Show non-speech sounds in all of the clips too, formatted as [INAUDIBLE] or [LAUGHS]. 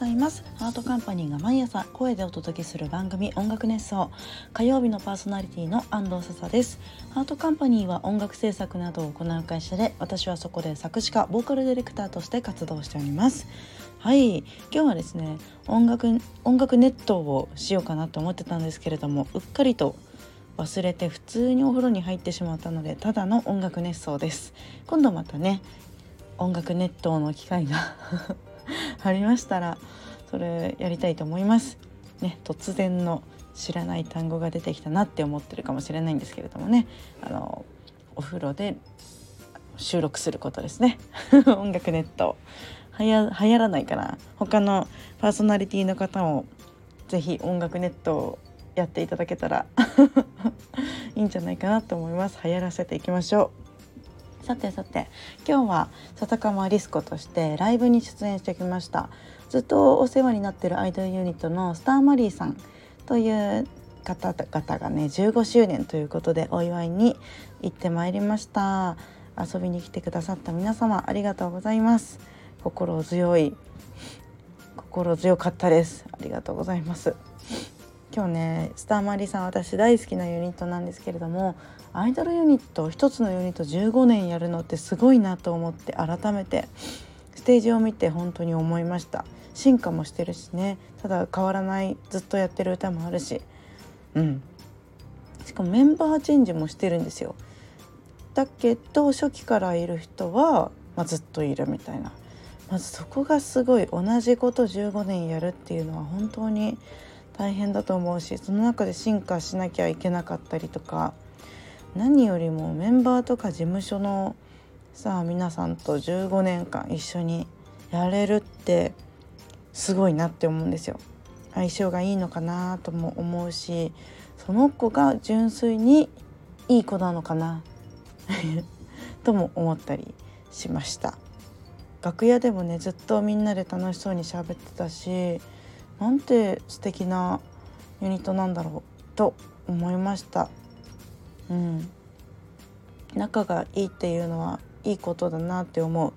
ざいます。ハートカンパニーが毎朝声でお届けする番組音楽熱奏火曜日のパーソナリティの安藤笹です。ハートカンパニーは音楽制作などを行う会社で私はそこで作詞家ボーカルディレクターとして活動しております。はい。今日はですね音楽音楽ネットをしようかなと思ってたんですけれどもうっかりと忘れて普通にお風呂に入ってしまったのでただの音楽熱奏です。今度またね音楽熱湯の機会が [LAUGHS] ありましたらそれやりたいと思います。ね突然の知らない単語が出てきたなって思ってるかもしれないんですけれどもね。あのお風呂で収録することですね。[LAUGHS] 音楽ネット。はや流行らないかな。他のパーソナリティの方も是非音楽ネットをやっていただけたら [LAUGHS] いいんじゃないかなと思います。流行らせていきましょう。さてさて今日は笹川リスコとしてライブに出演してきました。ずっとお世話になってるアイドルユニットのスターマリーさんという方々がね15周年ということでお祝いに行ってまいりました。遊びに来てくださった皆様ありがとうございます。心強い心強かったです。ありがとうございます。今日ねスターマリさん私大好きなユニットなんですけれどもアイドルユニット一つのユニット15年やるのってすごいなと思って改めてステージを見て本当に思いました。進化もしてるしね。ただ変わらないずっとやってる歌もあるし。うん。しかもメンバーチェンジもしてるんですよ。だけど初期からいる人は、まあ、ずっといるみたいな。まずそこがすごい同じこと15年やるっていうのは本当に大変だと思うしその中で進化しなきゃいけなかったりとか何よりもメンバーとか事務所のさあ皆さんと15年間一緒にやれるってすごいなって思うんですよ。相性がいいのかなとも思うしその子が純粋にいい子なのかな [LAUGHS] とも思ったりしました楽屋でもねずっとみんなで楽しそうに喋ってたしなんて素敵なユニットなんだろうと思いました。うん、仲がいいっていうのはいいことだなって思う。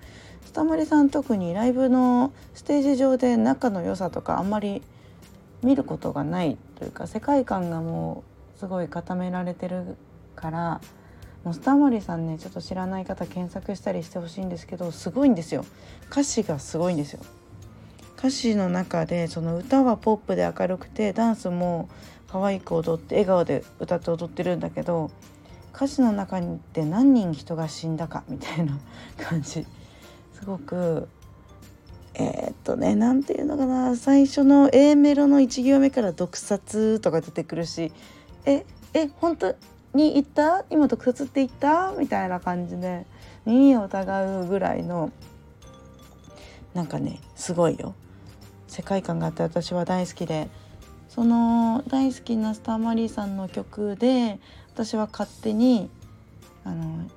スタマリさん特にライブのステージ上で仲の良さとかあんまり見ることがないというか世界観がもうすごい固められてるからもうスタマリさんねちょっと知らない方検索したりしてほしいんですけどすごいんですよ。歌詞がすごいんですよ。歌詞の中でその歌はポップで明るくてダンスも可愛く踊って笑顔で歌って踊ってるんだけど歌詞の中にって何人人が死んだかみたいな感じ。[LAUGHS] すごくえー、っとね何て言うのかな。最初の A メロの1行目から毒殺とか出てくるしええ本当に言った？今毒殺って言った？みたいな感じで耳を疑うぐらいのなんかねすごいよ。世界観があって私は大好きでその大好きなスターマリーさんの曲で私は勝手にあの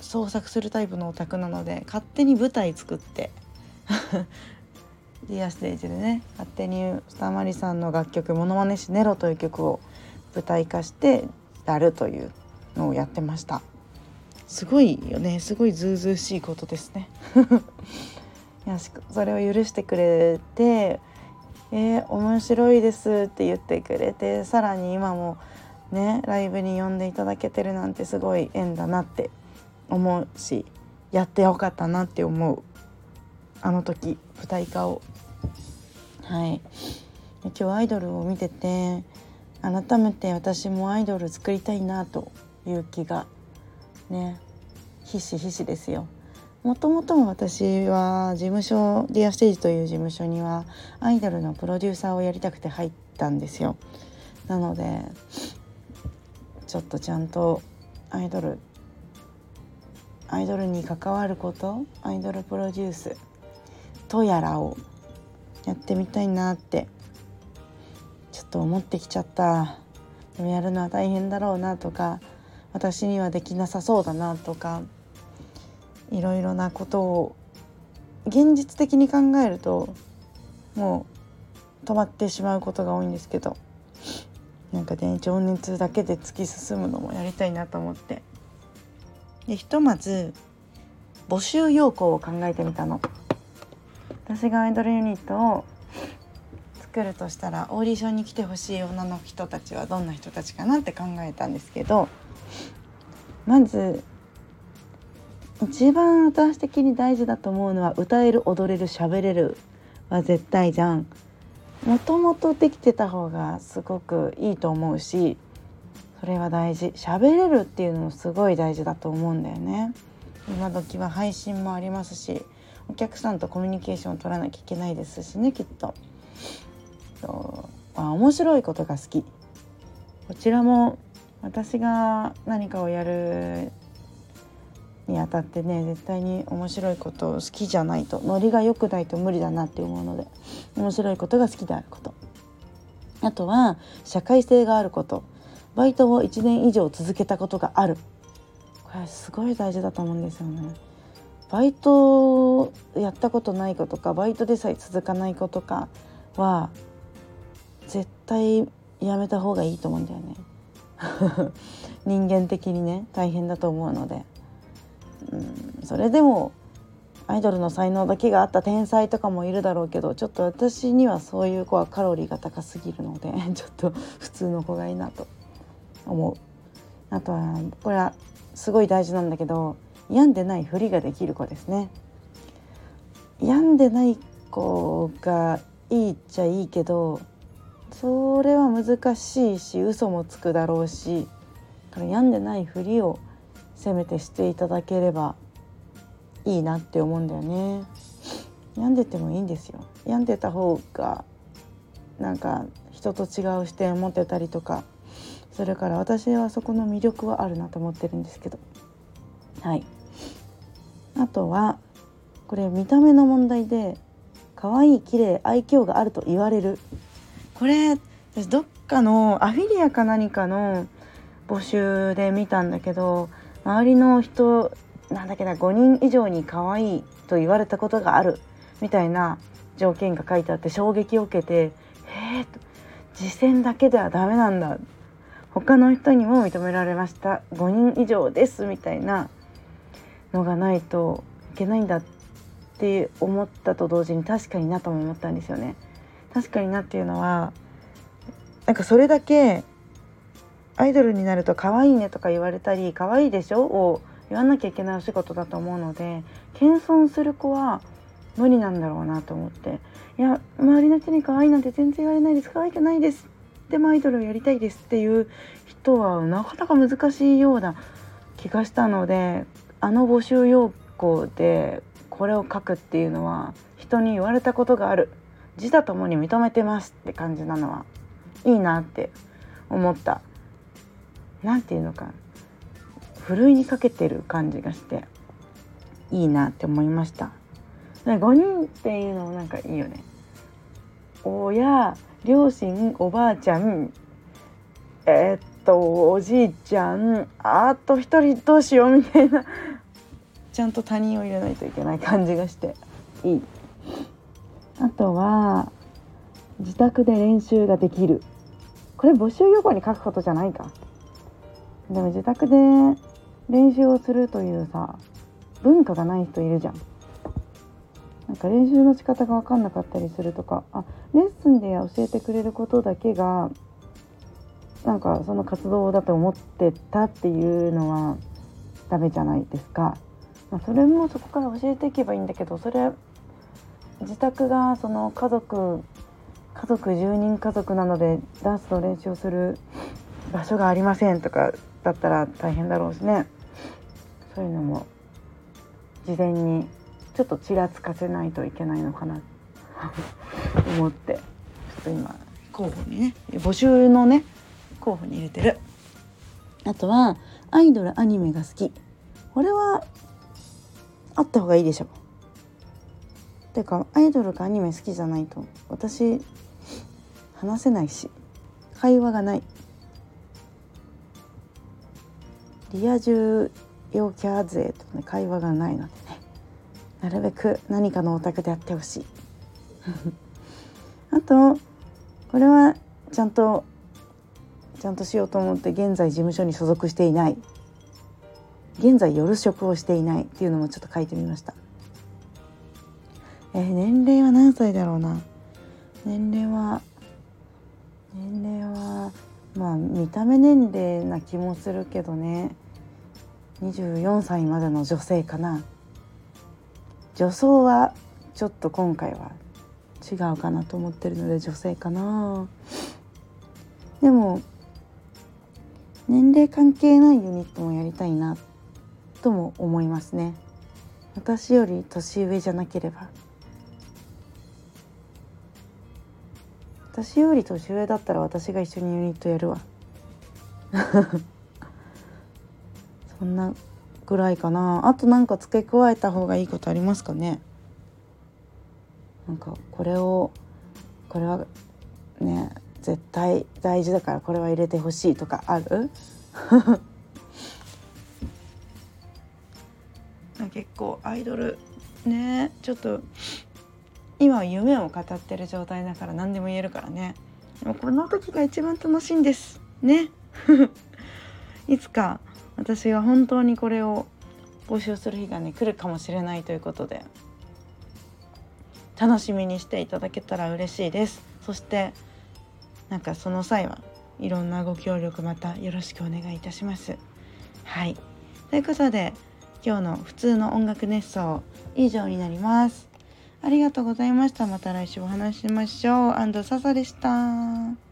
創作するタイプのオタクなので勝手に舞台作って [LAUGHS] ディアステージでね勝手にスターマリーさんの楽曲「モノマネしネロ」という曲を舞台化してやるというのをやってました。すごいよね。すごいずうずうしいことですね。やそれを許してくれてえー、面白いですって言ってくれてさらに今もねライブに呼んでいただけてるなんてすごい縁だなって思うしやってよかったなって思う。あの時舞台化を。はい。今日アイドルを見てて改めて私もアイドル作りたいなという気がねひしひしですよ。もともとも私は事務所ディアステージという事務所にはアイドルのプロデューサーをやりたくて入ったんですよ。なのでちょっとちゃんとアイドルアイドルに関わることアイドルプロデュースとやらをやってみたいなってちょっと思ってきちゃった。でもやるのは大変だろうなとか私にはできなさそうだなとかいろいろなことを現実的に考えるともう止まってしまうことが多いんですけどなんかね情熱だけで突き進むのもやりたいなと思って。でひとまず募集要項を考えてみたの。私がアイドルユニットを作るとしたらオーディションに来てほしい女の人たちはどんな人たちかなって考えたんですけどまず一番私的に大事だと思うのは歌える踊れる喋れるは絶対じゃん。もともとできてた方がすごくいいと思うしそれは大事。喋れるっていうのもすごい大事だと思うんだよね。今時は配信もありますしお客さんとコミュニケーションを取らなきゃいけないですしねきっと。とあ面白いことが好き。こちらも私が何かをやるにあたってね絶対に面白いことを好きじゃないとノリが良くないと無理だなって思うので面白いことが好きであること。あとは社会性があること。バイトを1年以上続けたことがある。これすごい大事だと思うんですよね。バイトやったことない子とかバイトでさえ続かない子とかは絶対やめた方がいいと思うんだよね。[LAUGHS] 人間的にね大変だと思うので。んそれでもアイドルの才能だけがあった天才とかもいるだろうけどちょっと私にはそういう子はカロリーが高すぎるので [LAUGHS] ちょっと普通の子がいいなと思う。あとはこれはすごい大事なんだけど病んでないふりができる子ですね。病んでない子がいいっちゃいいけどそれは難しいし嘘もつくだろうし病んでないふりをせめてしていただければいいなって思うんだよね。病んでてもいいんですよ。病んでた方がなんか人と違う視点を持ってたりとかそれから私はそこの魅力はあるなと思ってるんですけど。はい。あとはこれ見た目の問題で可愛い綺麗愛嬌があると言われる。これ私どっかのアフィリアか何かの募集で見たんだけど周りの人なんだっけな5人以上に可愛いと言われたことがあるみたいな条件が書いてあって衝撃を受けて「へえ」次戦だけではダメなんだ他の人にも認められました5人以上ですみたいなのがないといけないんだって思ったと同時に確かになとも思ったんですよね。確かになっていうのはなんかそれだけアイドルになると可愛いねとか言われたり可愛いでしょ？を言わなきゃいけないお仕事だと思うので謙遜する子は無理なんだろうなと思って。いや周りの人に可愛いなんて全然言われないです。可愛くないです。でもアイドルをやりたいですっていう人はなかなか難しいような気がしたのであの募集要項でこれを書くっていうのは人に言われたことがある。自他ともに認めてますって感じなのはいいなって思った。何て言うのかふるいにかけてる感じがしていいなって思いました。5人っていうのもなんかいいよね。親両親おばあちゃんえー、っとおじいちゃんあと一人どうしようみたいな。ちゃんと他人を入れないといけない感じがしていい。あとは自宅で練習ができる。これ募集要項に書くことじゃないか。でも自宅で練習をするというさ文化がない人いるじゃん。なんか練習の仕方が分かんなかったりするとかあレッスンで教えてくれることだけがなんかその活動だと思ってたっていうのはダメじゃないですか。まあ、それもそこから教えていけばいいんだけどそれ自宅がその家族家族10人家族なのでダンスの練習をする場所がありませんとかだったら大変だろうしね。そういうのも事前にちょっとちらつかせないといけないのかな。[LAUGHS] 思って。ちょっと今候補にね。募集のね候補に入れてる。あとはアイドルアニメが好き。これはあった方がいいでしょ。てかアイドルかアニメ好きじゃないと私話せないし会話がないリア充陽キャー勢とね会話がないのでね。なるべく何かのお宅でやってほしい。[LAUGHS] あとこれはちゃんとちゃんとしようと思って現在事務所に所属していない。現在夜職をしていないっていうのもちょっと書いてみました。えー、年齢は何歳だろうな。年齢は年齢はまあ見た目年齢な気もするけどね。24歳までの女性かな。女装はちょっと今回は違うかなと思ってるので女性かな。でも年齢関係ないユニットもやりたいなとも思いますね。私より年上じゃなければ。私より年上だったら私が一緒にユニットやるわ。そんなぐらいかな。あとなんか付け加えた方がいいことありますかね。なんかこれをこれはね絶対大事だからこれは入れてほしいとかある？[LAUGHS] 結構アイドルねちょっと今は夢を語ってる状態だから何でも言えるからね。でもこの時が一番楽しいんですね。[LAUGHS] いつか私が本当にこれを募集する日がね来るかもしれないということで楽しみにしていただけたら嬉しいです。そしてなんかその際はいろんなご協力またよろしくお願いいたします。はい。ということで今日の普通の音楽熱奏以上になります。ありがとうございました。また来週お話ししましょう。安藤笹でした。